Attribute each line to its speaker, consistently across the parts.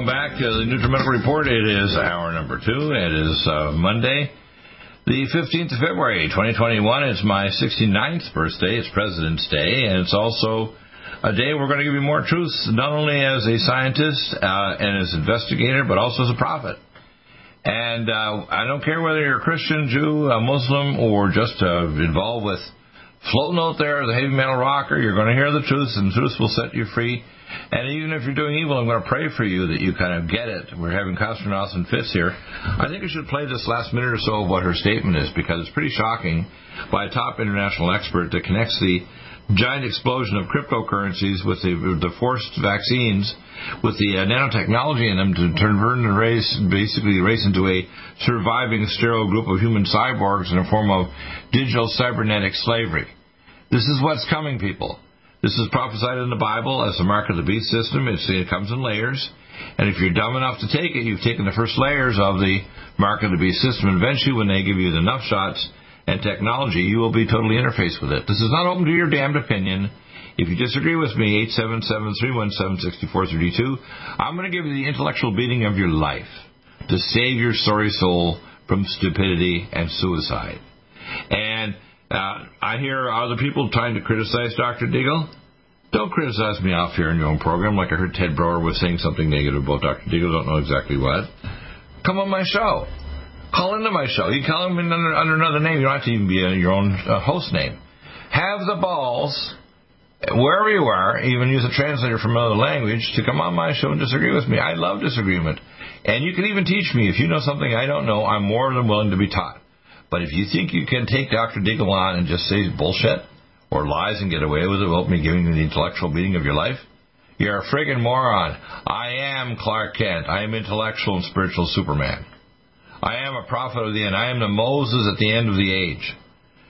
Speaker 1: Welcome back to the NutriMedical Report. It is hour number two. It is uh, Monday, the 15th of February, 2021. It's my 69th birthday. It's President's Day, and it's also a day we're going to give you more truths, not only as a scientist uh, and as investigator, but also as a prophet. And uh, I don't care whether you're a Christian, Jew, a Muslim, or just uh, involved with floating out there as a heavy metal rocker, you're going to hear the truth, and the truth will set you free. And even if you're doing evil, I'm going to pray for you that you kind of get it. We're having cosmonauts and Fitz here. I think I should play this last minute or so of what her statement is because it's pretty shocking by a top international expert that connects the giant explosion of cryptocurrencies with the, the forced vaccines, with the uh, nanotechnology in them to turn and race, basically race into a surviving sterile group of human cyborgs in a form of digital cybernetic slavery. This is what's coming, people. This is prophesied in the Bible as the mark of the beast system. It's, it comes in layers. And if you're dumb enough to take it, you've taken the first layers of the mark of the beast system. And eventually, when they give you the enough shots and technology, you will be totally interfaced with it. This is not open to your damned opinion. If you disagree with me, 877-317-6432, I'm going to give you the intellectual beating of your life to save your sorry soul from stupidity and suicide. And uh, I hear other people trying to criticize Dr. Deagle. Don't criticize me off here in your own program like I heard Ted Broer was saying something negative about Dr. Deagle. Don't know exactly what. Come on my show. Call into my show. You call him under, under another name. You don't have to even be a, your own uh, host name. Have the balls, wherever you are, even use a translator from another language, to come on my show and disagree with me. I love disagreement. And you can even teach me. If you know something I don't know, I'm more than willing to be taught. But if you think you can take Dr. Deagle on and just say bullshit or lies and get away with it without me giving you the intellectual beating of your life, you're a friggin' moron. I am Clark Kent. I am intellectual and spiritual Superman. I am a prophet of the end. I am the Moses at the end of the age.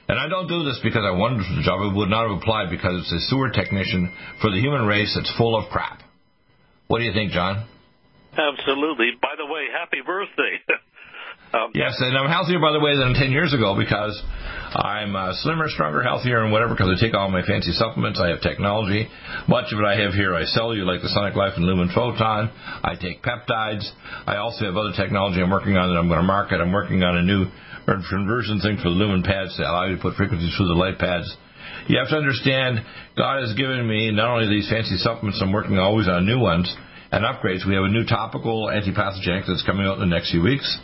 Speaker 1: And I don't do this because I wanted the job. It would not have applied because it's a sewer technician for the human race that's full of crap. What do you think, John?
Speaker 2: Absolutely. By the way, happy birthday.
Speaker 1: Um, yes, and I'm healthier, by the way, than 10 years ago because I'm uh, slimmer, stronger, healthier, and whatever because I take all my fancy supplements. I have technology. Much of it I have here I sell you, like the Sonic Life and Lumen Photon. I take peptides. I also have other technology I'm working on that I'm going to market. I'm working on a new conversion thing for the Lumen pads to allow you to put frequencies through the light pads. You have to understand God has given me not only these fancy supplements, I'm working always on new ones and upgrades. We have a new topical antipathogenic that's coming out in the next few weeks.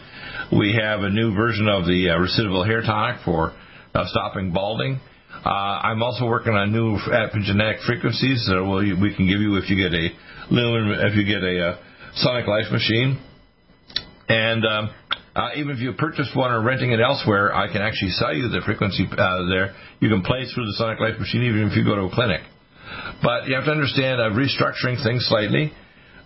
Speaker 1: We have a new version of the uh, Recidival hair tonic for uh, stopping balding. Uh, I'm also working on new epigenetic frequencies that will, we can give you if you get a lumen, if you get a uh, Sonic Life machine. And um, uh, even if you purchase one or renting it elsewhere, I can actually sell you the frequency uh, there. You can play through the Sonic Life machine even if you go to a clinic. But you have to understand, I'm restructuring things slightly.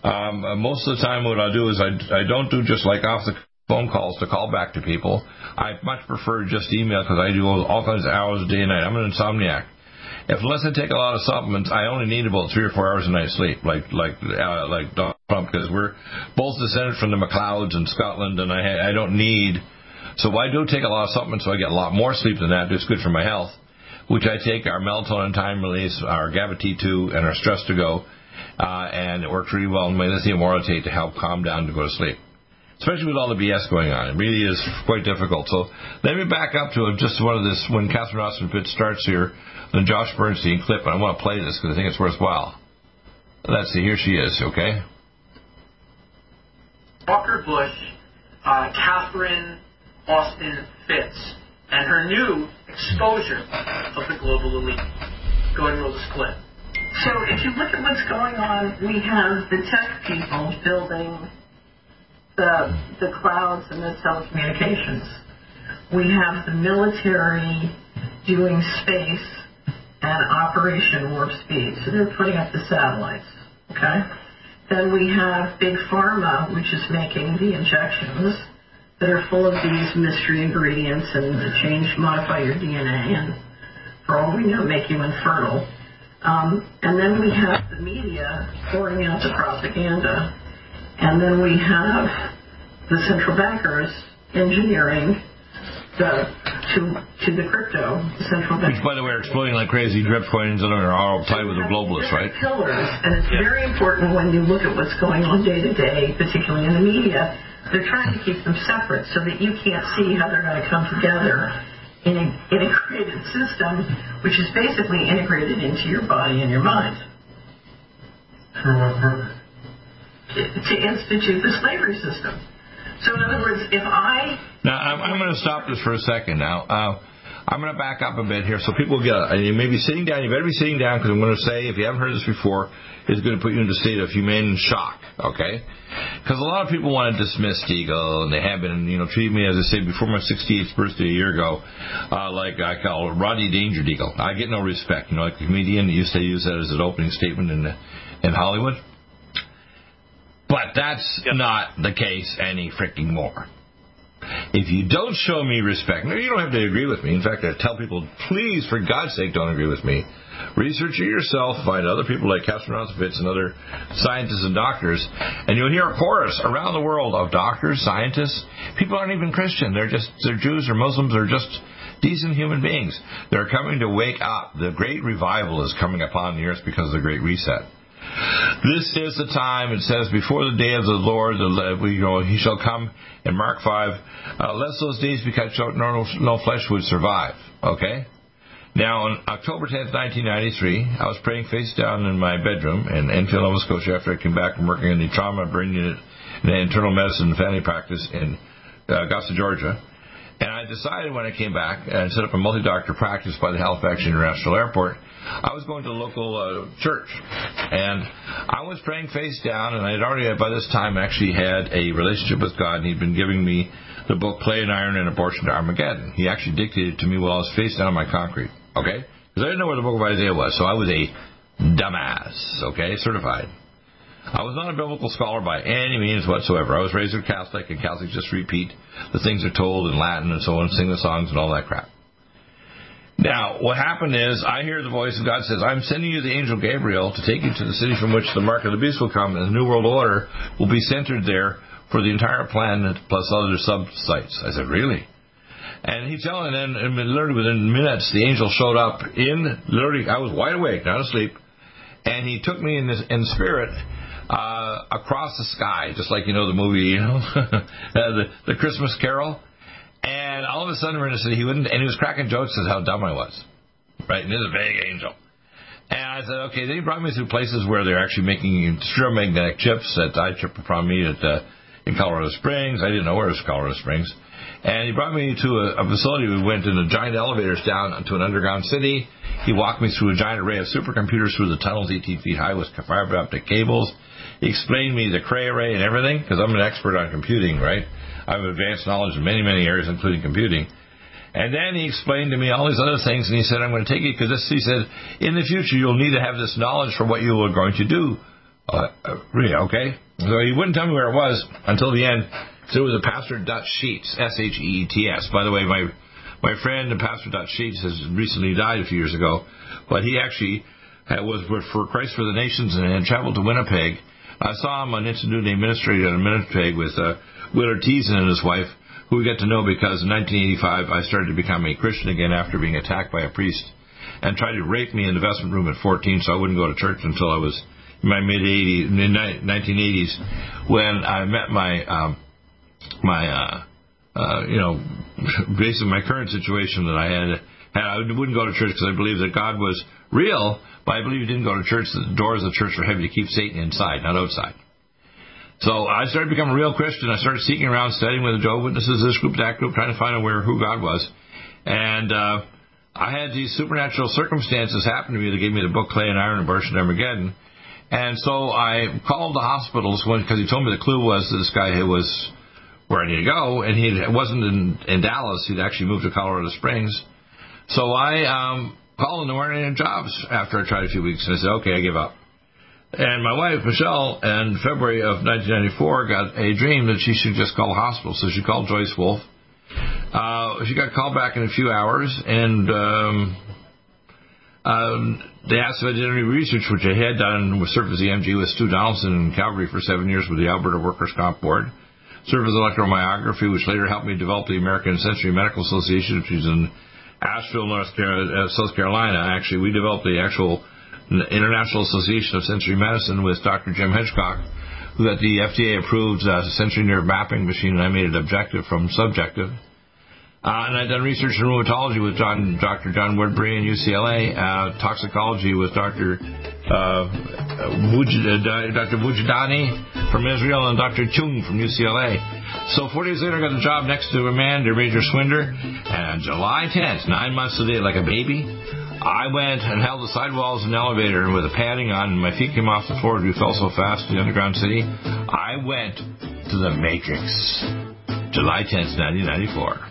Speaker 1: Um, most of the time, what I do is I, I don't do just like off the phone calls to call back to people. I much prefer just email because I do all kinds of hours day and night. I'm an insomniac. If unless I take a lot of supplements, I only need about three or four hours a night sleep, like like uh, like Donald Trump, because we're both descended from the MacLeods in Scotland, and I I don't need. So I do take a lot of supplements, so I get a lot more sleep than that. It's good for my health. Which I take our melatonin time release, our GABA T2, and our stress to go, uh, and it works really well. And my lithium orotate to help calm down to go to sleep especially with all the BS going on. It really is quite difficult. So let me back up to just one of this when Catherine Austin Fitts starts here, the Josh Bernstein clip, and I want to play this because I think it's worthwhile. Let's see, here she is, okay?
Speaker 3: Walker Bush, uh, Catherine Austin Fitts, and her new exposure of the global elite. Go ahead and roll this clip.
Speaker 4: So if you look at what's going on, we have the tech people building the, the clouds and the telecommunications. We have the military doing space and Operation Warp Speed. So they're putting up the satellites. Okay. Then we have Big Pharma, which is making the injections that are full of these mystery ingredients and change, modify your DNA, and for all we know, make you infertile. Um, and then we have the media pouring out the propaganda. And then we have the central bankers engineering the to to the crypto central bank.
Speaker 1: Which, by the way, are exploding like crazy. Drip coins that are all tied with the globalists, right?
Speaker 4: Pillars, and it's very important when you look at what's going on day to day, particularly in the media. They're trying to keep them separate so that you can't see how they're going to come together in an integrated system, which is basically integrated into your body and your mind. To, institute the slavery system. So, in other words, if I
Speaker 1: Now, I'm, I'm going to stop this for a second. Now, uh, I'm going to back up a bit here so people get. And you may be sitting down. You better be sitting down because I'm going to say, if you haven't heard this before, it's going to put you into a state of humane shock. Okay? Because a lot of people want to dismiss Deagle, and they have been, you know, treating me as I said before my 68th birthday a year ago, uh, like I call Rodney Danger Deagle. I get no respect. You know, like a comedian used to use that as an opening statement in in Hollywood. But that's
Speaker 2: Yep.
Speaker 1: not the case any freaking more. If you don't show me respect, no, you don't have to agree with me. In fact, I tell people, please, for God's sake, don't agree with me. Research it yourself, find other people like Catherine Rosovitz and other scientists and doctors, and you'll hear a chorus around the world of doctors, scientists. People aren't even Christian. They're just, they're Jews or Muslims or just decent human beings. They're coming to wake up. The great revival is coming upon the earth because of the great reset. This is the time, it says, before the day of the Lord, you know, he shall come in Mark 5, uh, lest those days be cut short, no, no flesh would survive. Okay? Now, on October 10th, 1993, I was praying face down in my bedroom in Enfield, Nova Scotia after I came back from working in the trauma brain unit in internal medicine and family practice in uh, Augusta, Georgia. And I decided when I came back and set up a multi-doctor practice by the Halifax International Airport, I was going to a local uh, church. And I was praying face down, and I had already, by this time, actually had a relationship with God, and he'd been giving me the book Clay and Iron and Abortion to Armageddon. He actually dictated to me while I was face down on my concrete, okay? Because I didn't know where the book of Isaiah was, so I was a dumbass, okay, certified. I was not a biblical scholar by any means whatsoever. I was raised a Catholic, and Catholics just repeat the things they're told in Latin and so on, sing the songs and all that crap. Now, what happened is, I hear the voice of God says, I'm sending you the angel Gabriel to take you to the city from which the mark of the beast will come, and the New World Order will be centered there for the entire planet plus other sub sites. I said, Really? And he telling, and and literally within minutes, the angel showed up in, literally, I was wide awake, not asleep, and he took me in, this, in spirit uh, across the sky, just like you know the movie, you know, the, the Christmas Carol. And all of a sudden, we're in a city. He wouldn't, and he was cracking jokes as how dumb I was, right? And he's a big angel. And I said, okay. Then he brought me through places where they're actually making magnetic chips that I trip upon me at uh, in Colorado Springs. I didn't know where it was Colorado Springs. And he brought me to a, a facility. We went in a giant elevators down to an underground city. He walked me through a giant array of supercomputers through the tunnels 18 feet high with fiber optic cables. He explained me the Cray array and everything because I'm an expert on computing, right? I have advanced knowledge in many, many areas, including computing. And then he explained to me all these other things, and he said, I'm going to take you because this, he said, in the future you'll need to have this knowledge for what you are going to do. Uh, uh, really, okay? So he wouldn't tell me where it was until the end. So it was a Pastor Dutch Sheets, S-H-E-E-T-S. By the way, my my friend Pastor Dutch Sheets has recently died a few years ago, but he actually had, was for Christ for the Nations and had traveled to Winnipeg. I saw him on Institute Administrator in Winnipeg with uh, Willard Teason and his wife, who we got to know because in 1985 I started to become a Christian again after being attacked by a priest and tried to rape me in the vestment room at 14, so I wouldn't go to church until I was in my mid 80s, mid 1980s, when I met my um, my uh, uh, you know, based on my current situation that I had, had I wouldn't go to church because I believed that God was real, but I believe you didn't go to church. The doors of the church were heavy to keep Satan inside, not outside. So I started to become a real Christian. I started seeking around, studying with the Jehovah's Witnesses, this group, that group, trying to find out where who God was. And uh, I had these supernatural circumstances happen to me that gave me the book Clay and Iron and Abortion Armageddon. And so I called the hospitals because he told me the clue was that this guy was where I need to go, and he wasn't in, in Dallas. He'd actually moved to Colorado Springs. So I um, called and weren't any jobs after I tried a few weeks. And I said, okay, I give up. And my wife, Michelle, in February of 1994, got a dream that she should just call the hospital. So she called Joyce Wolf. Uh, she got called back in a few hours, and um, um, they asked if I did any research, which I had done with Surface EMG with Stu Donaldson in Calgary for seven years with the Alberta Workers' Comp Board. Surface electromyography, which later helped me develop the American Sensory Medical Association, which is in Asheville, North Carolina, uh, South Carolina. Actually, we developed the actual International Association of Sensory Medicine with Dr. Jim who got the FDA approved uh, sensory nerve mapping machine, and I made it objective from subjective. Uh, and I've done research in rheumatology with John, Dr. John Woodbury in UCLA, uh, toxicology with Dr. Uh, uh Dr. Vujadani from Israel and Dr. Chung from UCLA. So four days later, I got the job next to a man, Amanda Major Swinder, and July 10th, nine months a day, like a baby, I went and held the sidewalls in an elevator with a padding on, and my feet came off the floor. We fell so fast to the underground city. I went to the Matrix. July 10th, 1994.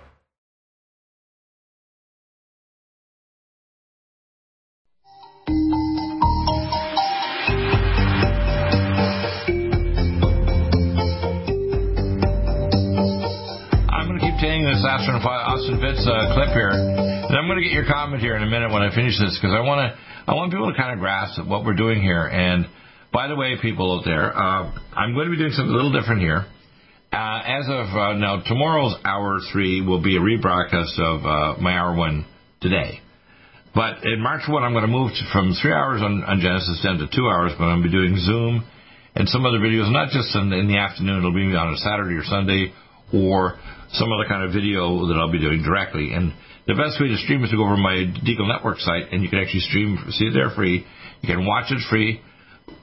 Speaker 1: this Austin, Austin Fitts uh, clip here, and I'm going to get your comment here in a minute when I finish this because I want to I want people to kind of grasp what we're doing here. And by the way, people out there, uh, I'm going to be doing something a little different here. Uh, as of uh, now, tomorrow's hour three will be a rebroadcast of uh, my hour one today. But in March 1, I'm going to move to, from three hours on, on, Genesis down to two hours, but I'm going to be doing Zoom and some other videos, not just in, in the afternoon. It'll be on a Saturday or Sunday or some other kind of video that I'll be doing directly. And the best way to stream is to go over my Deagle Network site, and you can actually stream, see it there free. You can watch it free.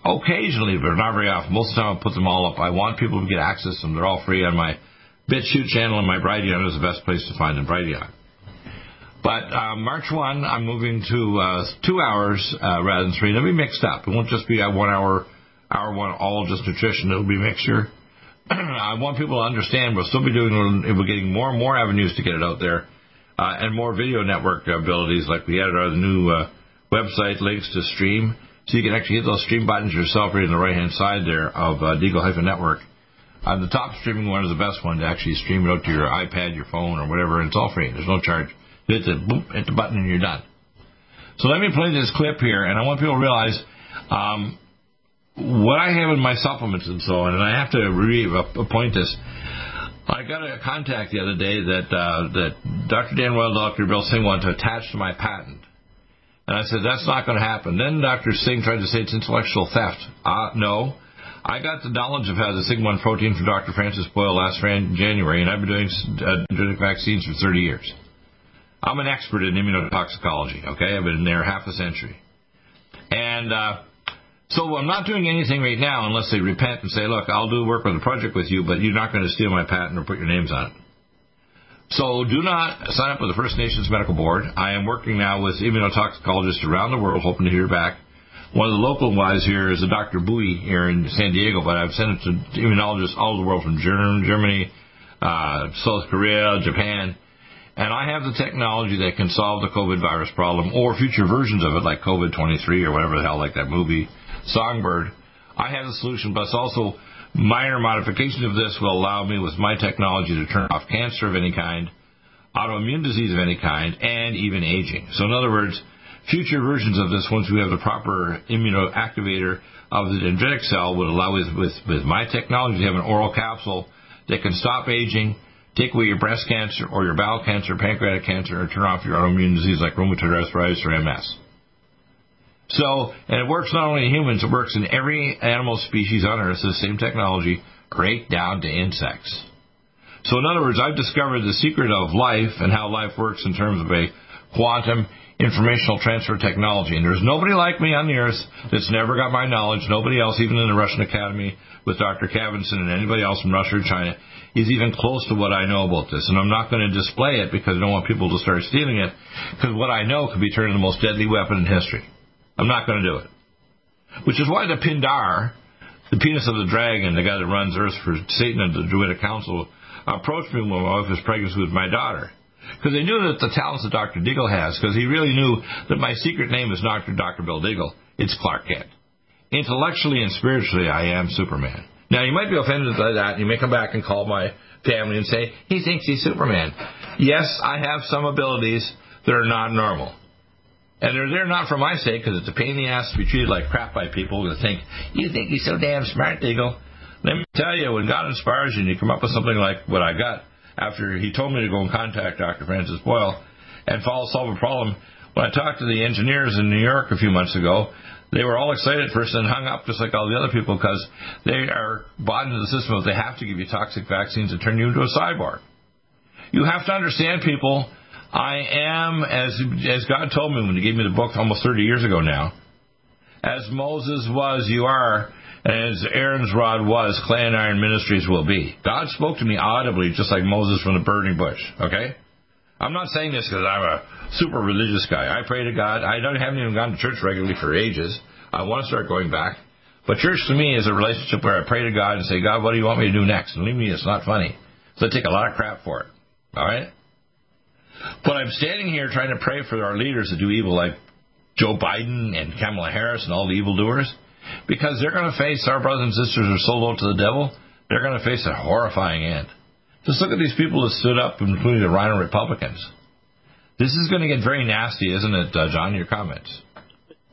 Speaker 1: Occasionally, but not very often. Most of the time, I put them all up. I want people to get access to them. They're all free on my BitChute channel, and my Brighteon is the best place to find them. Brighteon. But uh, March 1, I'm moving to uh, two hours uh, rather than three. It'll be mixed up. It won't just be a one hour, hour one, all just nutrition. It'll be a mixture. I want people to understand we'll still be doing, we're getting more and more avenues to get it out there, uh, and more video network abilities. Like we added our new uh, website links to stream, so you can actually hit those stream buttons yourself right on the right hand side there of uh, Deagle-Network. Uh, the top streaming one is the best one to actually stream it out to your iPad, your phone, or whatever, and it's all free. There's no charge. Hit the boop, hit the button, and you're done. So let me play this clip here, and I want people to realize um, what I have in my supplements and so on, and I have to re appoint this. I got a contact the other day that uh, that Dr. Dan Well, Dr. Bill Singh wanted to attach to my patent. And I said, that's not going to happen. Then Dr. Singh tried to say it's intellectual theft. Uh, no. I got the knowledge of how the Sigma 1 protein from Dr. Francis Boyle last January, and I've been doing uh, vaccines for 30 years. I'm an expert in immunotoxicology, okay? I've been there half a century. And uh, so I'm not doing anything right now unless they repent and say, look, I'll do work on the project with you, but you're not going to steal my patent or put your names on it. So do not sign up with the First Nations Medical Board. I am working now with immunotoxicologists around the world, hoping to hear back. One of the local ones here is a Dr. Bowie here in San Diego, but I've sent it to immunologists all over the world from Germany, uh, South Korea, Japan. And I have the technology that can solve the COVID virus problem or future versions of it, like COVID 23 or whatever the hell, like that movie Songbird. I have the solution, but also minor modifications of this will allow me with my technology to turn off cancer of any kind, autoimmune disease of any kind, and even aging. So in other words, future versions of this, once we have the proper immunoactivator of the dendritic cell, would allow us with, with my technology to have an oral capsule that can stop aging, take away your breast cancer or your bowel cancer, pancreatic cancer, or turn off your autoimmune disease like rheumatoid arthritis or MS. So, and it works not only in humans, it works in every animal species on Earth, the same technology, right down to insects. So, in other words, I've discovered the secret of life and how life works in terms of a quantum informational transfer technology. And there's nobody like me on the Earth that's never got my knowledge. Nobody else, even in the Russian Academy with Dr. Khavinson and anybody else from Russia or China, is even close to what I know about this. And I'm not going to display it because I don't want people to start stealing it, because what I know could be turned into the most deadly weapon in history. I'm not going to do it. Which is why the Pindar, the penis of the dragon, the guy that runs Earth for Satan and the Druidic Council, approached me when my wife was pregnant with my daughter. Because they knew that the talents that Dr. Deagle has, because he really knew that my secret name is not Dr. Bill Deagle, it's Clark Kent. Intellectually and spiritually, I am Superman. Now, you might be offended by that. And you may come back and call my family and say, he thinks he's Superman. Yes, I have some abilities that are not normal. And they're there not for my sake, because it's a pain in the ass to be treated like crap by people who think, you think you're so damn smart, Deagle. Let me tell you, when God inspires you and you come up with something like what I got after he told me to go and contact Dr. Francis Boyle and follow, solve a problem, when I talked to the engineers in New York a few months ago, they were all excited first and hung up just like all the other people because they are bought into the system of they have to give you toxic vaccines and turn you into a cyborg. You have to understand people I am, as, as God told me when He gave me the book almost 30 years ago now, as Moses was, you are, and as Aaron's rod was, clay and iron ministries will be. God spoke to me audibly, just like Moses from the burning bush, okay? I'm not saying this because I'm a super religious guy. I pray to God. I don't, haven't even gone to church regularly for ages. I want to start going back. But church to me is a relationship where I pray to God and say, God, what do you want me to do next? And leave me, it's not funny. So I take a lot of crap for it. All right? But I'm standing here trying to pray for our leaders that do evil, like Joe Biden and Kamala Harris and all the evildoers, because they're going to face our brothers and sisters are sold out to the devil. They're going to face a horrifying end. Just look at these people that stood up, including the Rhino Republicans. This is going to get very nasty, isn't it, uh, John? Your comments?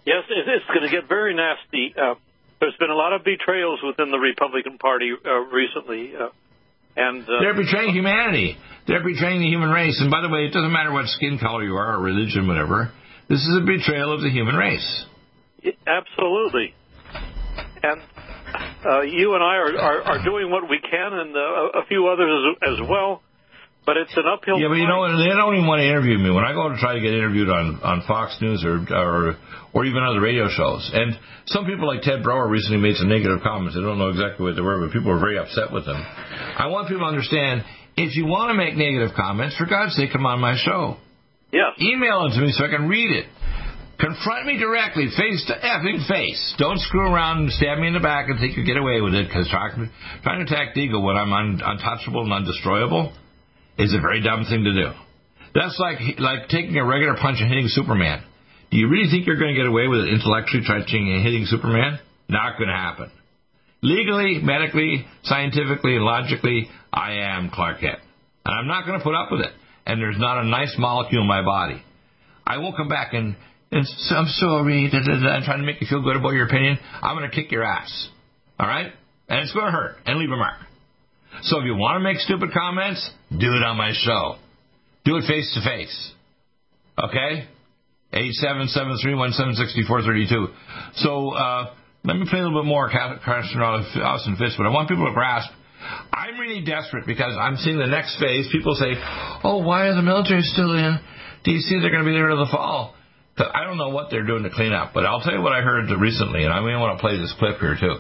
Speaker 2: Yes, it's going to get very nasty. Uh, there's been a lot of betrayals within the Republican Party uh, recently. Uh, and uh,
Speaker 1: they're betraying humanity. They're betraying the human race. And by the way, it doesn't matter what skin color you are or religion, whatever. This is a betrayal of the human race.
Speaker 2: Absolutely. And uh, you and I are, are, are doing what we can, and uh, a few others as, as well. But it's an uphill.
Speaker 1: Yeah, but you know they don't even want to interview me when I go to try to get interviewed on on Fox News or or or even other radio shows. And some people like Ted Broer recently made some negative comments. I don't know exactly what they were, but people were very upset with them. I want people to understand if you want to make negative comments, for God's sake, come on my show.
Speaker 2: Yeah.
Speaker 1: Email them to me so I can read it. Confront me directly, face to effing face. Don't screw around and stab me in the back and think you get away with it because trying, trying to attack Deagle when I'm un, untouchable and undestroyable is a very dumb thing to do. That's like like taking a regular punch and hitting Superman. Do you really think you're going to get away with it intellectually touching and hitting Superman? Not going to happen. Legally, medically, scientifically, and logically, I am Clark Kent. And I'm not going to put up with it. And there's not a nice molecule in my body. I won't come back and, and I'm sorry, da, da, da, I'm trying to make you feel good about your opinion. I'm going to kick your ass. All right? And it's going to hurt and leave a mark. So if you want to make stupid comments, do it on my show. Do it face to face. Okay? 877-317-6432. So, uh, let me play a little bit more question Austin Fitts, but I want people to grasp. I'm really desperate because I'm seeing the next phase. People say, oh, why are the military still in D.C.? They're going to be there to the fall. I don't know what they're doing to clean up, but I'll tell you what I heard recently, and I may want to play this clip here too.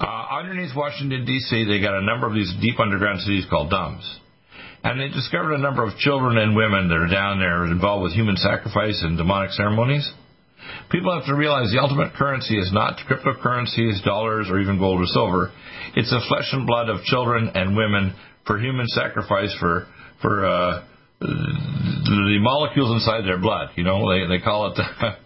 Speaker 1: Uh, underneath Washington, D.C., they got a number of these deep underground cities called DUMBs. And they discovered a number of children and women that are down there involved with human sacrifice and demonic ceremonies. People have to realize the ultimate currency is not cryptocurrencies, dollars, or even gold or silver. It's the flesh and blood of children and women for human sacrifice for for uh, the molecules inside their blood. You know, they they call it.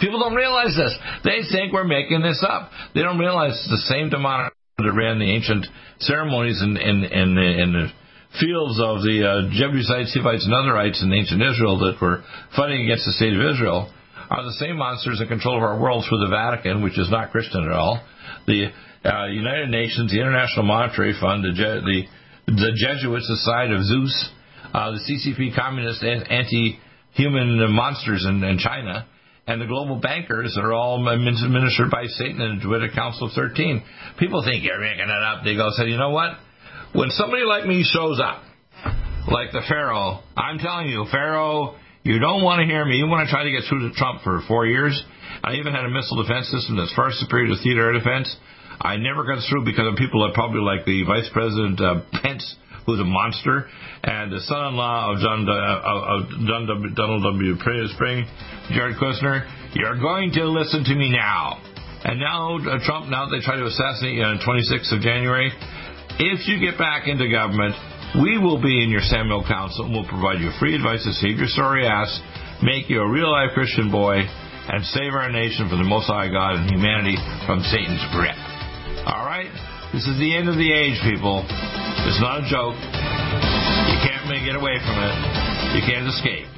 Speaker 1: People don't realize this. They think we're making this up. They don't realize it's the same demonic that ran the ancient ceremonies in in in the, in the fields of the uh, Jebusites, Hivites, and otherites in ancient Israel that were fighting against the state of Israel are the same monsters in control of our world through the Vatican, which is not Christian at all. The uh, United Nations, the International Monetary Fund, the Je- the, the Jesuits, the side of Zeus, uh, the CCP, communist, anti-human monsters in, in China and the global bankers that are all administered by Satan and a council of 13. People think you're making it up. They go, say, you know what? When somebody like me shows up, like the Pharaoh, I'm telling you, Pharaoh, you don't want to hear me. You want to try to get through to Trump for four years. I even had a missile defense system that's far superior to theater air defense. I never got through because of people that probably like the Vice President uh, Pence who's a monster, and the son-in-law of John, uh, of John w, Donald W. Spring, Jared Kushner. You're going to listen to me now. And now uh, Trump, now they try to assassinate you on 26th of January. If you get back into government, we will be in your Samuel Council and we'll provide you free advice to save your sorry ass, make you a real life Christian boy, and save our nation from the Most High God and humanity from Satan's grip. All right? This is the end of the age, people. It's not a joke. You can't get away from it. You can't escape.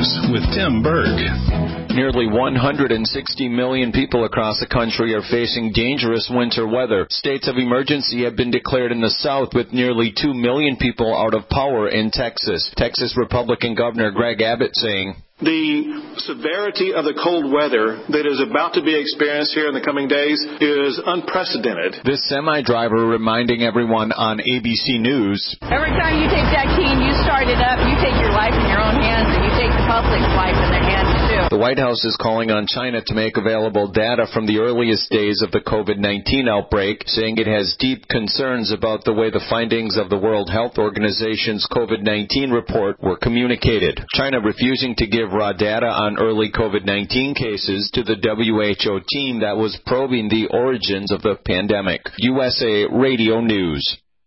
Speaker 5: News with Tim Berg.
Speaker 6: Nearly 160 million people across the country are facing dangerous winter weather. States of emergency have been declared in the South with nearly 2 million people out of power in Texas. Texas Republican Governor Greg Abbott saying,
Speaker 7: the severity of the cold weather that is about to be experienced here in the coming days is unprecedented.
Speaker 6: This semi driver reminding everyone on ABC News
Speaker 8: Every time you take that key and you start it up, you take your life in your own hands life in their hands, too.
Speaker 6: The White House is calling on China to make available data from the earliest days of the COVID-19 outbreak, saying it has deep concerns about the way the findings of the World Health Organization's COVID-19 report were communicated. China refusing to give raw data on early COVID-19 cases to the WHO team that was probing the origins of the pandemic. USA Radio News.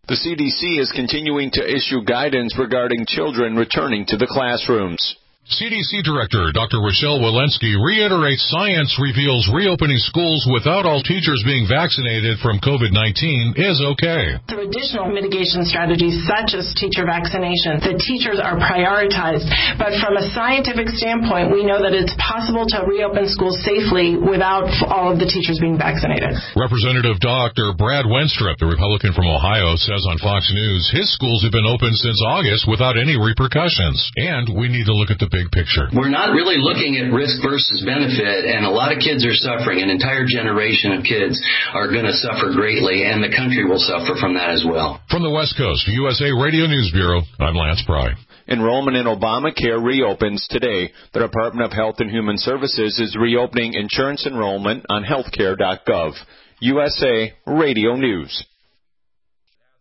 Speaker 6: The CDC is continuing to issue guidance regarding children returning to the classrooms.
Speaker 9: CDC Director Dr. Rochelle Walensky reiterates science reveals reopening schools without all teachers being vaccinated from COVID-19 is okay.
Speaker 10: Through additional mitigation strategies such as teacher vaccination, the teachers are prioritized. But from a scientific standpoint, we know that it's possible to reopen schools safely without all of the teachers being vaccinated.
Speaker 9: Representative Dr. Brad Wenstrup, the Republican from Ohio, says on Fox News his schools have been open since August without any repercussions. And we need to look at the big picture.
Speaker 11: We're not really looking at risk versus benefit, and a lot of kids are suffering. An entire generation of kids are going to suffer greatly, and the country will suffer from that as well.
Speaker 9: From the West Coast, USA Radio News Bureau, I'm Lance Pry.
Speaker 6: Enrollment in Obamacare reopens today. The Department of Health and Human Services is reopening insurance enrollment on healthcare.gov. USA Radio News.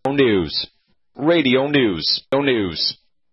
Speaker 6: News. Radio News. News.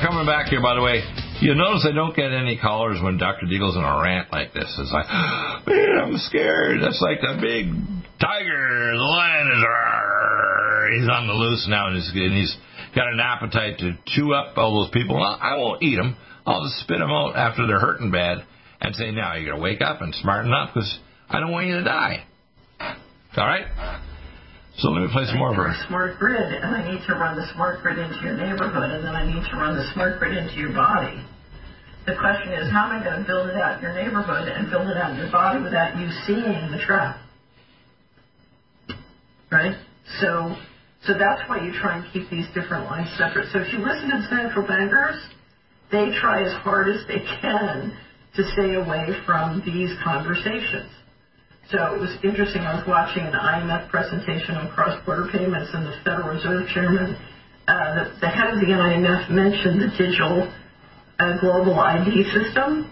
Speaker 1: coming back here, by the way. You notice I don't get any callers when Dr. Deagle's in a rant like this. It's like, man, I'm scared. That's like the big tiger. The lion is, he's on the loose now, and he's, and he's got an appetite to chew up all those people. I won't eat them. I'll just spit them out after they're hurting bad and say, now you got to wake up and smarten up because I don't want you to die. All right? So let me play some more of her.
Speaker 4: Smart grid, and I need to run the smart grid into your neighborhood, and then I need to run the smart grid into your body. The question is, how am I going to build it out in your neighborhood and build it out in your body without you seeing the trap? Right? So, so that's why you try and keep these different lines separate. So if you listen to central bankers, they try as hard as they can to stay away from these conversations. So it was interesting. I was watching an IMF presentation on cross-border payments, and the Federal Reserve Chairman, uh, the, the, head of the IMF, mentioned the digital uh, global ID system,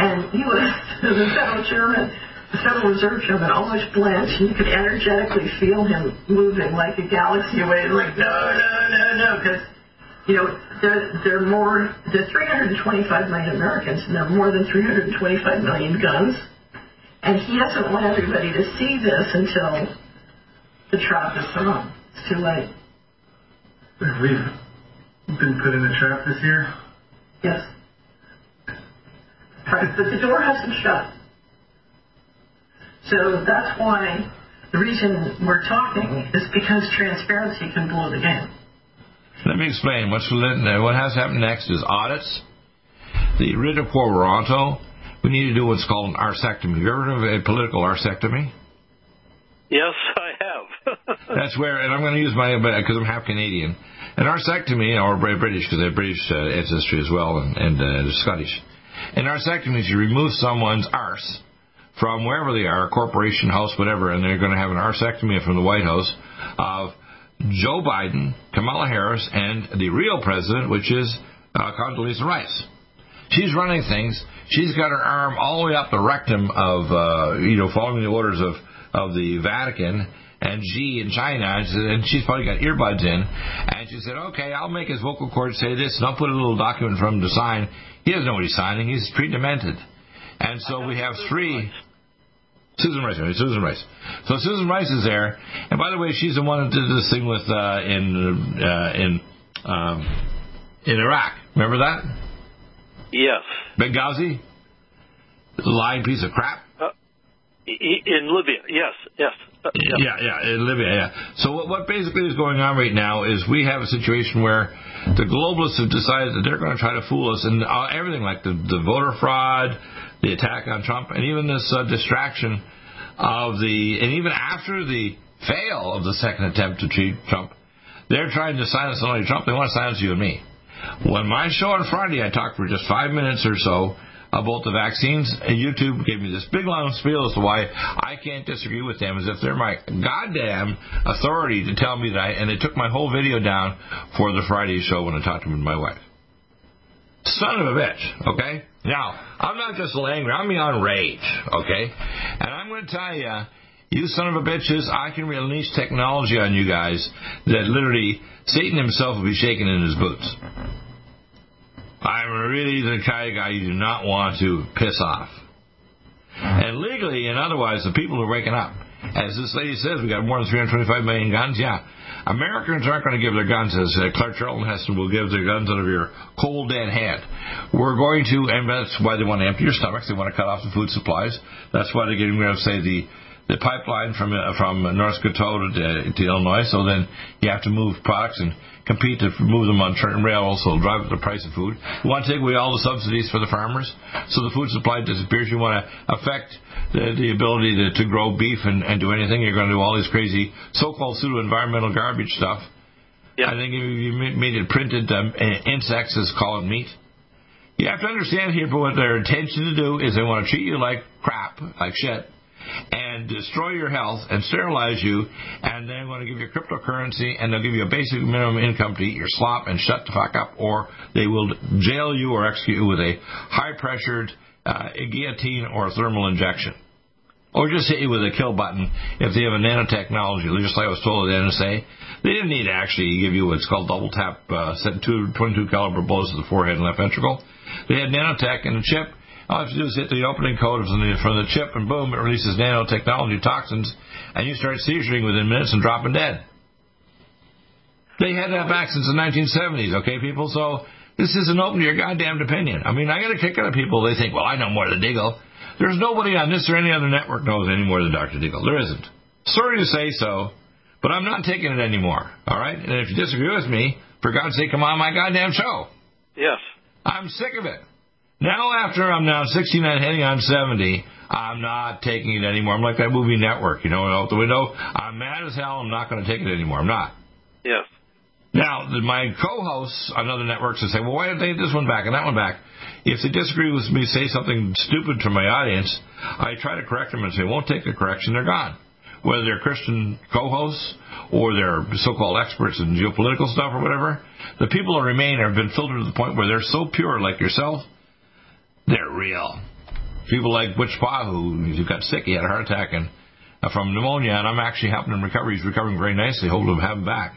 Speaker 4: and he was the Federal Chairman. The Federal Reserve Chairman almost blanched, and you could energetically feel him moving like a galaxy away, like no, no, no, no, because you know there there are more there are 325 million Americans, and there are more than 325 million guns and he doesn't want everybody to see this until the trap is thrown. It's too late.
Speaker 7: We've been put in a trap this year?
Speaker 4: Yes. Right, but the door hasn't shut. So that's why the reason we're talking is because transparency can blow the game.
Speaker 1: Let me explain. What's what has happened next is audits. The writ of quo warranto we need to do what's called an arsectomy. Have you ever heard of a political arsectomy?
Speaker 2: Yes, I have.
Speaker 1: That's where, and I'm going to use my, because I'm half Canadian. An arsectomy, or British, because they have British uh, ancestry as well, and, and uh, Scottish. An arsectomy is you remove someone's arse from wherever they are, corporation, house, whatever, and they're going to have an arsectomy from the White House of Joe Biden, Kamala Harris, and the real president, which is uh, Condoleezza Rice. She's running things. She's got her arm all the way up the rectum of, uh, you know, following the orders of, of the Vatican and Xi in China, and she's probably got earbuds in. And she said, okay, I'll make his vocal cords say this, and I'll put a little document for him to sign. He doesn't know what he's signing. He's pre-demented. And so we have three. Susan Rice, Susan Rice. So Susan Rice is there, and by the way, she's the one that did this thing with uh, in uh, in um, in Iraq. Remember that?
Speaker 2: Yes.
Speaker 1: Benghazi, lying piece of crap.
Speaker 2: Uh, in Libya, yes, yes. Uh,
Speaker 1: yeah, yeah, in Libya, yeah. So what, what basically is going on right now is we have a situation where the globalists have decided that they're going to try to fool us, and uh, everything like the, the voter fraud, the attack on Trump, and even this uh, distraction of the, and even after the fail of the second attempt to cheat Trump, they're trying to silence not only Trump, they want to silence you and me. When my show on Friday, I talked for just five minutes or so about the vaccines, and YouTube gave me this big long spiel as to why I can't disagree with them, as if they're my goddamn authority to tell me that I, and they took my whole video down for the Friday show when I talked to my wife. Son of a bitch, okay? Now, I'm not just angry, I'm beyond rage, okay? And I'm going to tell you, you son of a bitches, I can release technology on you guys that literally Satan himself will be shaking in his boots. I'm really the kind of guy you do not want to piss off. And legally and otherwise, the people are waking up. As this lady says, we got more than 325 million guns. Yeah, Americans aren't going to give their guns as uh, Clark Charlton Heston will give their guns out of your cold dead hand. We're going to, and that's why they want to empty your stomachs. They want to cut off the food supplies. That's why they're getting rid of, say, the the pipeline from uh, from North Dakota to, to Illinois. So then you have to move products and compete to move them on certain rails, so drive up the price of food. You want to take away all the subsidies for the farmers, so the food supply disappears. You want to affect the, the ability to, to grow beef and, and do anything. You're going to do all this crazy so-called pseudo-environmental garbage stuff.
Speaker 2: Yeah.
Speaker 1: I think if you made it printed um, insects as called meat. You have to understand here, but what their intention to do is they want to treat you like crap, like shit, and destroy your health and sterilize you, and then want to give you cryptocurrency, and they'll give you a basic minimum income to eat your slop and shut the fuck up, or they will jail you or execute you with a high pressured uh, guillotine or a thermal injection. Or just hit you with a kill button if they have a nanotechnology, just like I was told at the NSA. They didn't need to actually give you what's called double tap, uh, set two 22 caliber bullets to the forehead and left ventricle. They had nanotech in a chip all you have to do is hit the opening code from the, from the chip, and boom, it releases nanotechnology toxins, and you start seizuring within minutes and dropping dead. They had that back since the 1970s, okay, people? So this isn't open to your goddamn opinion. I mean, I get a kick out of people. They think, well, I know more than Deagle. There's nobody on this or any other network knows any more than Dr. Deagle. There isn't. Sorry to say so, but I'm not taking it anymore, all right? And if you disagree with me, for God's sake, come on my goddamn show.
Speaker 2: Yes.
Speaker 1: I'm sick of it. Now, after I'm now 69, heading on 70, I'm not taking it anymore. I'm like that movie Network, you know, out the window. I'm mad as hell. I'm not going to take it anymore. I'm not.
Speaker 2: Yes.
Speaker 1: Now, my co-hosts on other networks will say, well, why did they this one back and that one back? If they disagree with me, say something stupid to my audience, I try to correct them and say, won't take the correction, they're gone. Whether they're Christian co-hosts or they're so-called experts in geopolitical stuff or whatever, the people that remain have been filtered to the point where they're so pure, like yourself, they're real. People like Butch Pa, who, who got sick, he had a heart attack and uh, from pneumonia, and I'm actually helping him recover. He's recovering very nicely. Hope to have him back.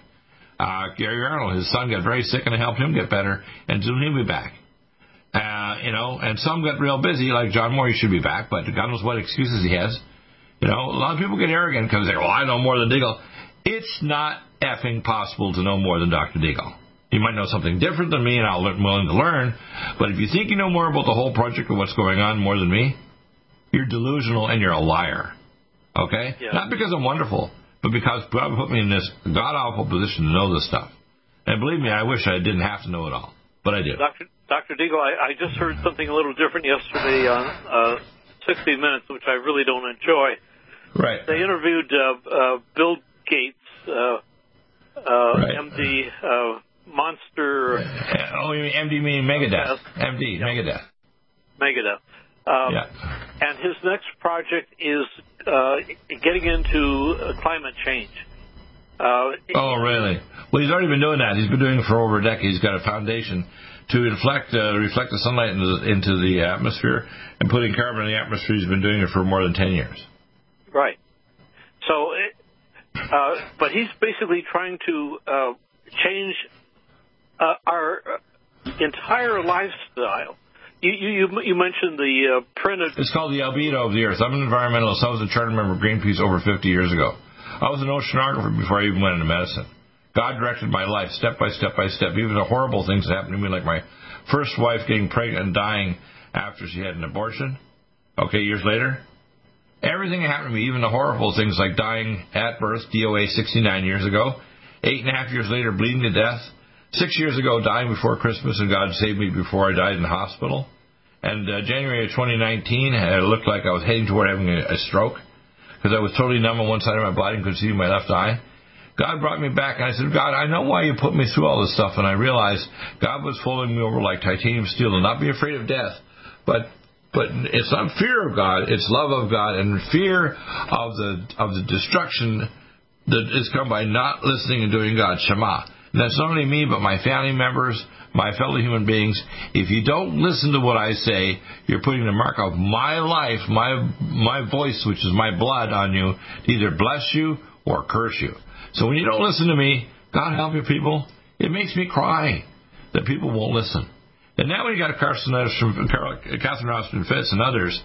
Speaker 1: Uh, Gary Arnold, his son got very sick, and I helped him get better, and soon he'll be back. Uh, you know, and some got real busy, like John Moore, he should be back, but God knows what excuses he has. You know, a lot of people get arrogant because they go, well, I know more than Deagle. It's not effing possible to know more than Dr. Deagle. You might know something different than me, and I'm willing to learn. But if you think you know more about the whole project or what's going on more than me, you're delusional and you're a liar. Okay?
Speaker 2: Yeah.
Speaker 1: Not because I'm wonderful, but because God put me in this god awful position to know this stuff. And believe me, I wish I didn't have to know it all, but I do.
Speaker 2: Dr. Dr. Deagle, I, I just heard something a little different yesterday on uh, 60 Minutes, which I really don't enjoy.
Speaker 1: Right.
Speaker 2: They interviewed uh, uh, Bill Gates, uh, uh,
Speaker 1: Right.
Speaker 2: MD, uh, Monster
Speaker 1: Oh, you mean MD meaning Megadeth? MD, Megadeth.
Speaker 2: Megadeth. Um,
Speaker 1: Yeah.
Speaker 2: And his next project is uh, getting into uh, climate change. Uh,
Speaker 1: oh, really? Well, he's already been doing that. He's been doing it for over a decade. He's got a foundation to reflect uh, reflect the sunlight into the, into the atmosphere and putting carbon in the atmosphere. He's been doing it for more than ten years.
Speaker 2: Right. So, it, uh, but he's basically trying to uh, change uh, our uh, entire lifestyle. You, you, you mentioned the uh, printed.
Speaker 1: It's called the albedo of the Earth. I'm an environmentalist. I was a charter member of Greenpeace over 50 years ago. I was an oceanographer before I even went into medicine. God directed my life step by step by step. Even the horrible things that happened to me, like my first wife getting pregnant and dying after she had an abortion. Okay, years later. Everything that happened to me, even the horrible things like dying at birth, DOA 69 years ago. Eight and a half years later, bleeding to death. Six years ago, dying before Christmas, and God saved me before I died in the hospital. And uh, January of 2019, it looked like I was heading toward having a, a stroke because I was totally numb on one side of my body and couldn't see my left eye. God brought me back, and I said, God, I know why you put me through all this stuff. And I realized God was folding me over like titanium steel and not be afraid of death. But but it's not fear of God, it's love of God and fear of the of the destruction that is come by not listening and doing God. Shema. That's not only me, but my family members, my fellow human beings. If you don't listen to what I say, you're putting the mark of my life, my my voice, which is my blood, on you to either bless you or curse you. So when you don't listen to me, God help you, people. It makes me cry that people won't listen. And now we got a Carson from Catherine Austin Fitts and others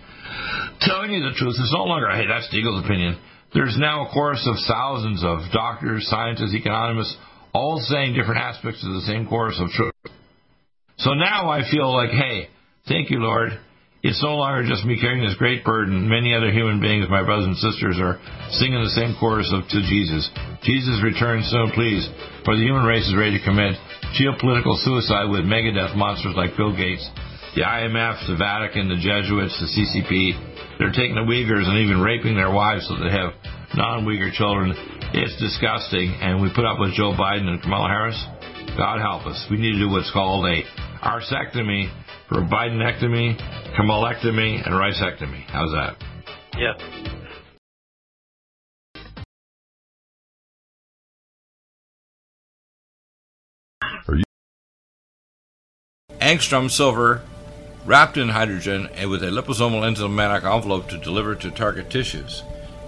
Speaker 1: telling you the truth. It's no longer, hey, that's Deagle's opinion. There's now a chorus of thousands of doctors, scientists, economists, all saying different aspects of the same chorus of truth. So now I feel like, hey, thank you, Lord. It's no longer just me carrying this great burden. Many other human beings, my brothers and sisters, are singing the same chorus of to Jesus. Jesus return soon, please, for the human race is ready to commit geopolitical suicide with megadeath monsters like Bill Gates, the IMF, the Vatican, the Jesuits, the CCP. They're taking the Uyghurs and even raping their wives so they have non-Uyghur children. It's disgusting, and we put up with Joe Biden and Kamala Harris. God help us. We need to do what's called a arsectomy for Bidenectomy, Kamalectomy, and ricectomy. How's that?
Speaker 2: Yeah.
Speaker 1: Angstrom silver wrapped in hydrogen and with a liposomal enzymatic envelope to deliver to target tissues.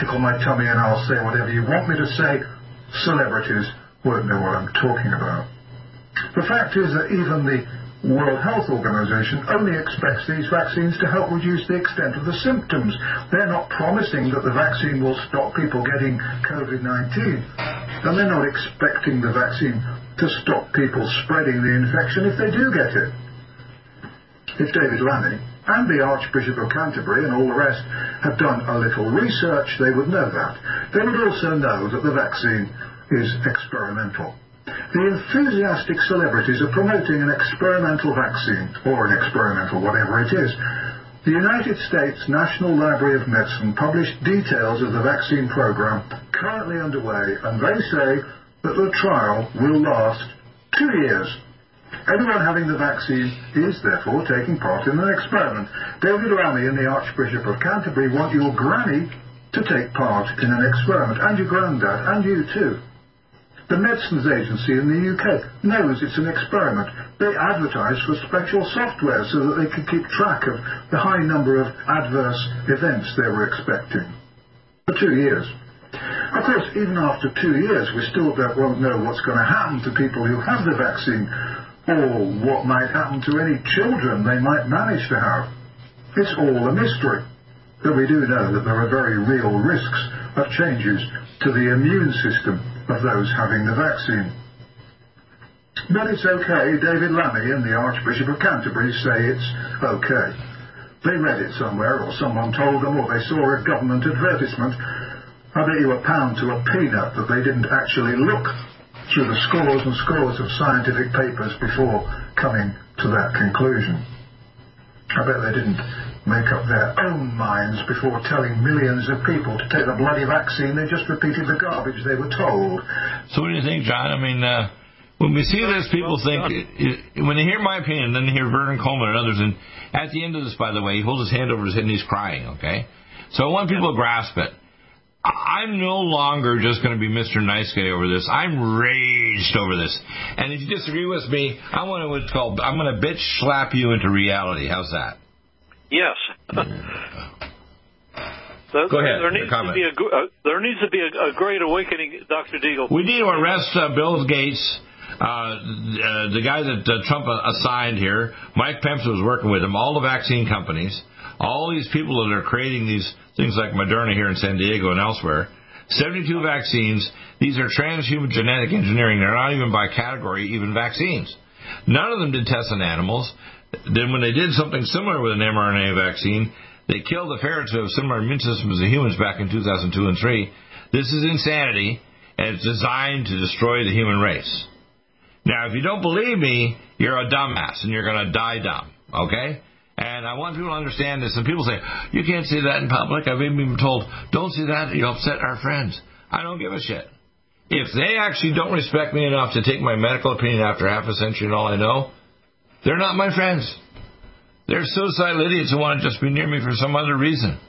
Speaker 12: tickle my tummy and I'll say whatever you want me to say. Celebrities won't know what I'm talking about. The fact is that even the World Health Organization only expects these vaccines to help reduce the extent of the symptoms. They're not promising that the vaccine will stop people getting COVID-19. And they're not expecting the vaccine to stop people spreading the infection if they do get it. If David Lammy and the Archbishop of Canterbury and all the rest have done a little research, they would know that. They would also know that the vaccine is experimental. The enthusiastic celebrities are promoting an experimental vaccine, or an experimental whatever it is. The United States National Library of Medicine published details of the vaccine program currently underway, and they say that the trial will last two years. Everyone having the vaccine is therefore taking part in an experiment. David Lammy and the Archbishop of Canterbury want your granny to take part in an experiment, and your granddad, and you too. The Medicines Agency in the UK knows it's an experiment. They advertise for special software so that they can keep track of the high number of adverse events they were expecting. For two years. Of course, even after two years, we still don't, know what's going to happen to people who have the vaccine or what might happen to any children they might manage to have. It's all a mystery. But we do know that there are very real risks of changes to the immune system of those having the vaccine. But it's okay. David Lammy and the Archbishop of Canterbury say it's okay. They read it somewhere, or someone told them, or they saw a government advertisement. I bet you a pound to a peanut that they didn't actually look through the scores and scores of scientific papers before coming to that conclusion. I bet they didn't make up their own minds before telling millions of people to take the bloody vaccine. They just repeated the garbage they were told.
Speaker 1: So what do you think, John? I mean, uh, when we see this, people think, when they hear my opinion, then they hear Vernon Coleman and others, and at the end of this, by the way, he holds his hand over his head and he's crying, okay? So I want people to grasp it. I'm no longer just going to be Mr. Nice Guy over this. I'm raged over this. And if you disagree with me, I want to what's called I'm going to bitch slap you into reality. How's that?
Speaker 2: Yes.
Speaker 1: Go ahead.
Speaker 2: There needs to be a uh, there needs to be a, a, great awakening, Dr. Deagle.
Speaker 1: We need to arrest uh, Bill Gates. Uh, uh, the guy that uh, Trump assigned here, Mike Pence was working with him, all the vaccine companies, all these people that are creating these things like Moderna here in San Diego and elsewhere. 72 vaccines. These are transhuman genetic engineering. They're not even by category, even vaccines. None of them did tests on animals. Then when they did something similar with an mRNA vaccine, they killed the ferrets who have similar immune systems as humans back in 2002 and 3. This is insanity, and it's designed to destroy the human race. Now, if you don't believe me, you're a dumbass and you're going to die dumb. Okay? And I want people to understand this. And people say, you can't say that in public. I've even been told, don't say that. You'll upset our friends. I don't give a shit. If they actually don't respect me enough to take my medical opinion after half a century and all I know, they're not my friends. They're suicidal idiots who want to just be near me for some other reason.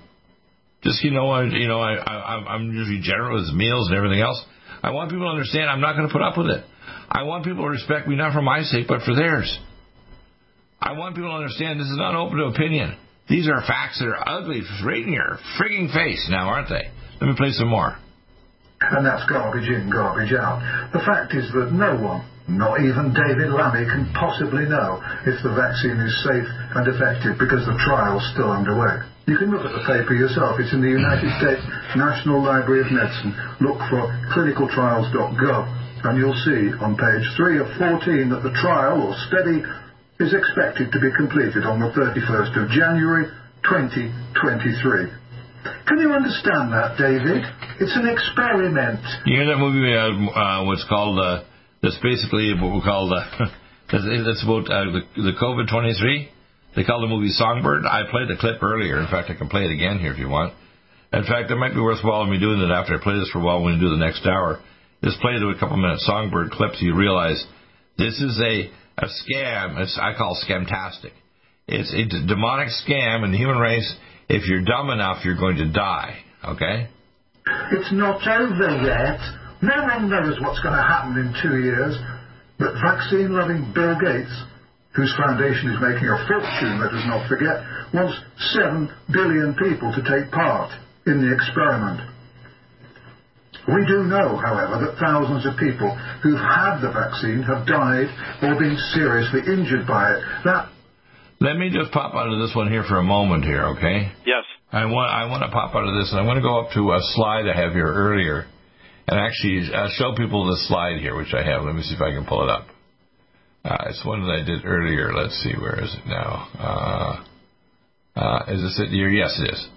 Speaker 1: Just you know, I, you know, I, I, I'm usually generous with meals and everything else. I want people to understand I'm not going to put up with it. I want people to respect me not for my sake, but for theirs. I want people to understand this is not open to opinion. These are facts that are ugly right in your frigging face now, aren't they? Let me play some more.
Speaker 12: And that's garbage in, garbage out. The fact is that no one, not even David Lammy, can possibly know if the vaccine is safe and effective because the trial's still underway. You can look at the paper yourself. It's in the United States National Library of Medicine. Look for clinicaltrials.gov and you'll see on page 3 of 14 that the trial or study is expected to be completed on the 31st of January 2023. Can you understand that, David? It's an experiment.
Speaker 1: You hear that movie? Uh, uh, what's called? Uh, that's basically what we call the. that's about uh, the, the COVID twenty three. They call the movie Songbird. I played the clip earlier. In fact, I can play it again here if you want. In fact, it might be worthwhile me doing it after I play this for a while when we do the next hour. Just play a couple minutes Songbird clip so you realize this is a a scam. It's I call it scamtastic. It's a demonic scam in the human race if you're dumb enough, you're going to die. Okay?
Speaker 12: It's not over yet. No one knows what's going to happen in two years. But vaccine loving Bill Gates, whose foundation is making a fortune, let us not forget, wants 7 billion people to take part in the experiment. We do know, however, that thousands of people who've had the vaccine have died or been seriously injured by it. That
Speaker 1: let me just pop out of this one here for a moment here, okay?
Speaker 2: Yes.
Speaker 1: I want I want to pop out of this, and I want to go up to a slide I have here earlier, and actually uh, show people the slide here, which I have. Let me see if I can pull it up. Uh, it's one that I did earlier. Let's see, where is it now? Uh, uh is this it here? Yes, it is.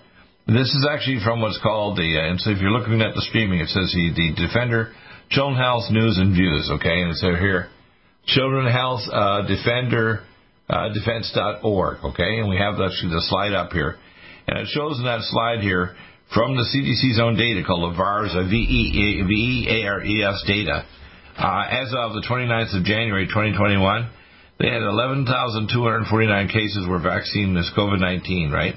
Speaker 1: This is actually from what's called the, uh, and so if you're looking at the streaming, it says the, the Defender Children Health News and Views, okay? And so here, Children Health uh, Defender uh, defense.org, okay? And we have actually the slide up here. And it shows in that slide here from the CDC's own data called the VARS, V-E-A-R-E-S data. Uh, as of the 29th of January 2021, they had 11,249 cases were vaccinated this COVID-19, right?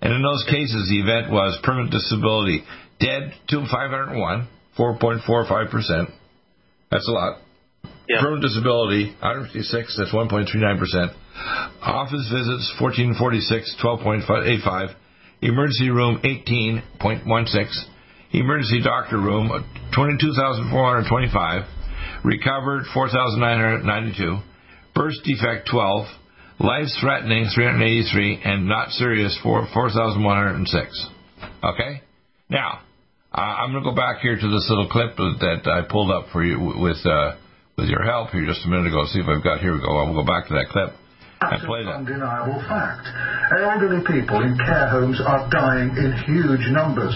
Speaker 1: And in those cases, the event was permanent disability. Dead to 501, 4.45%. That's a lot.
Speaker 2: Yeah.
Speaker 1: Permanent disability, 156, that's 1.39%. Office visits, 1446, 12.85. Emergency room, 18.16. Emergency doctor room, 22,425. Recovered, 4,992. Burst defect, 12. Life threatening, 383. And not serious, 4,106. Okay? Now, uh, I'm going to go back here to this little clip that I pulled up for you with. Uh, with your help here just a minute ago. See if I've got, here we go. I'll go back to that clip
Speaker 12: and play that. undeniable fact. Elderly people in care homes are dying in huge numbers.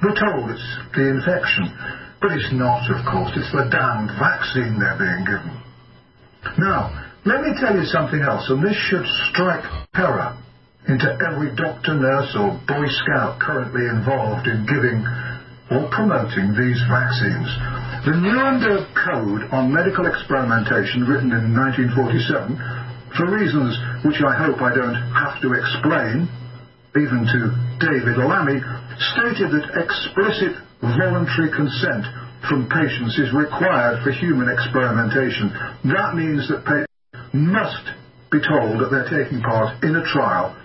Speaker 12: We're told it's the infection, but it's not, of course. It's the damned vaccine they're being given. Now, let me tell you something else, and this should strike terror into every doctor, nurse, or Boy Scout currently involved in giving or promoting these vaccines. The Nuremberg Code on Medical Experimentation, written in 1947, for reasons which I hope I don't have to explain, even to David Lammy, stated that explicit voluntary consent from patients is required for human experimentation. That means that must be told that they're taking part in a trial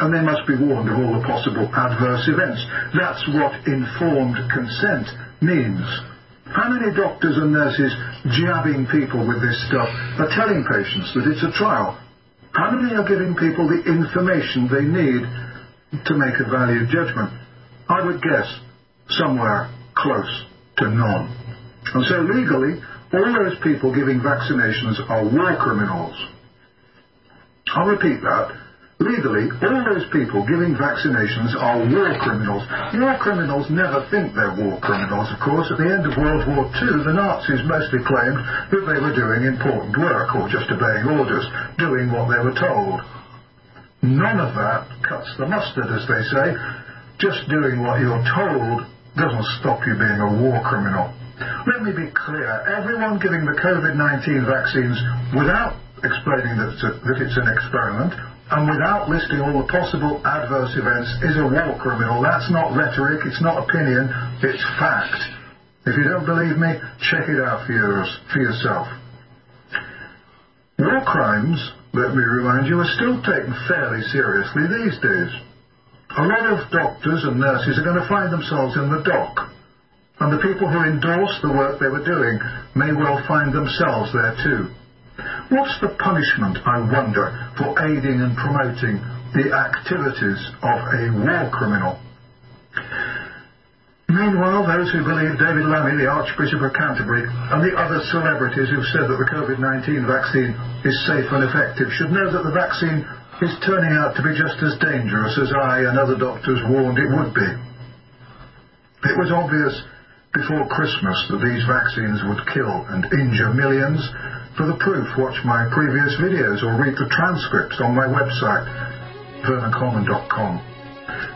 Speaker 12: and they must be warned of all the possible adverse events. That's what informed consent means. How many doctors and nurses jabbing people with this stuff are telling patients that it's a trial? How many are giving people the information they need to make a valued judgment? I would guess somewhere close to none. And so legally, all those people giving vaccinations are war criminals. I'll repeat that. Legally, all those people giving vaccinations are war criminals. War criminals never think they're war criminals, of course. At the end of World War II, the Nazis mostly claimed that they were doing important work or just obeying orders, doing what they were told. None of that cuts the mustard, as they say. Just doing what you're told doesn't stop you being a war criminal. Let me be clear. Everyone giving the COVID-19 vaccines without explaining that it's, a, that it's an experiment and without listing all the possible adverse events is a war criminal. That's not rhetoric, it's not opinion, it's fact. If you don't believe me, check it out for, yours, for yourself. War crimes, let me remind you, are still taken fairly seriously these days. A lot of doctors and nurses are going to find themselves in the dock. And the people who endorsed the work they were doing may well find themselves there too. What's the punishment, I wonder, for aiding and promoting the activities of a war criminal? Meanwhile, those who believe David Lammy, the Archbishop of Canterbury, and the other celebrities who've said that the COVID-19 vaccine is safe and effective should know that the vaccine is turning out to be just as dangerous as I and other doctors warned it would be. It was obvious before Christmas that these vaccines would kill and injure millions, for the proof, watch my previous videos or read the transcripts on my website, vernoncoleman.com.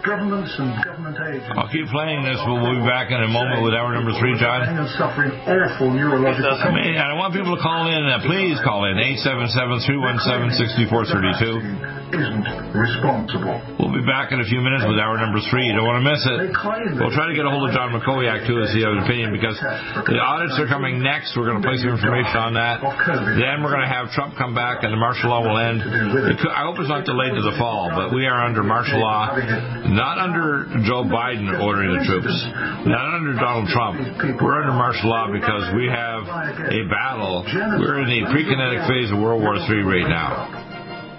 Speaker 12: Governments and government agencies.
Speaker 1: I'll keep playing this. But we'll be back in a moment with hour number three, John.
Speaker 12: And suffering awful neurological.
Speaker 1: I mean, I want people to call in. Uh, please call in 877-317-6432.
Speaker 12: Isn't responsible.
Speaker 1: We'll be back in a few minutes with hour number three. You don't want to miss it. We'll try to get a hold of John McCoyak too to see his opinion because the audits are coming next. We're going to play some information on that. Then we're going to have Trump come back and the martial law will end. I hope it's not delayed to the fall, but we are under martial law, not under Joe Biden ordering the troops, not under Donald Trump. We're under martial law because we have a battle. We're in the pre-kinetic phase of World War III right now.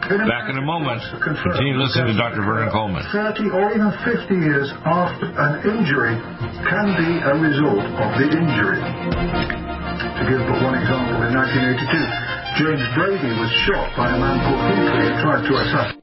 Speaker 1: Back in a moment. Continue listening to Dr. Vernon Coleman.
Speaker 12: 30 or even 50 years after an injury can be a result of the injury. To give but one example, in 1982, James Brady was shot by a man called Hinckley who tried to assassinate.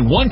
Speaker 13: One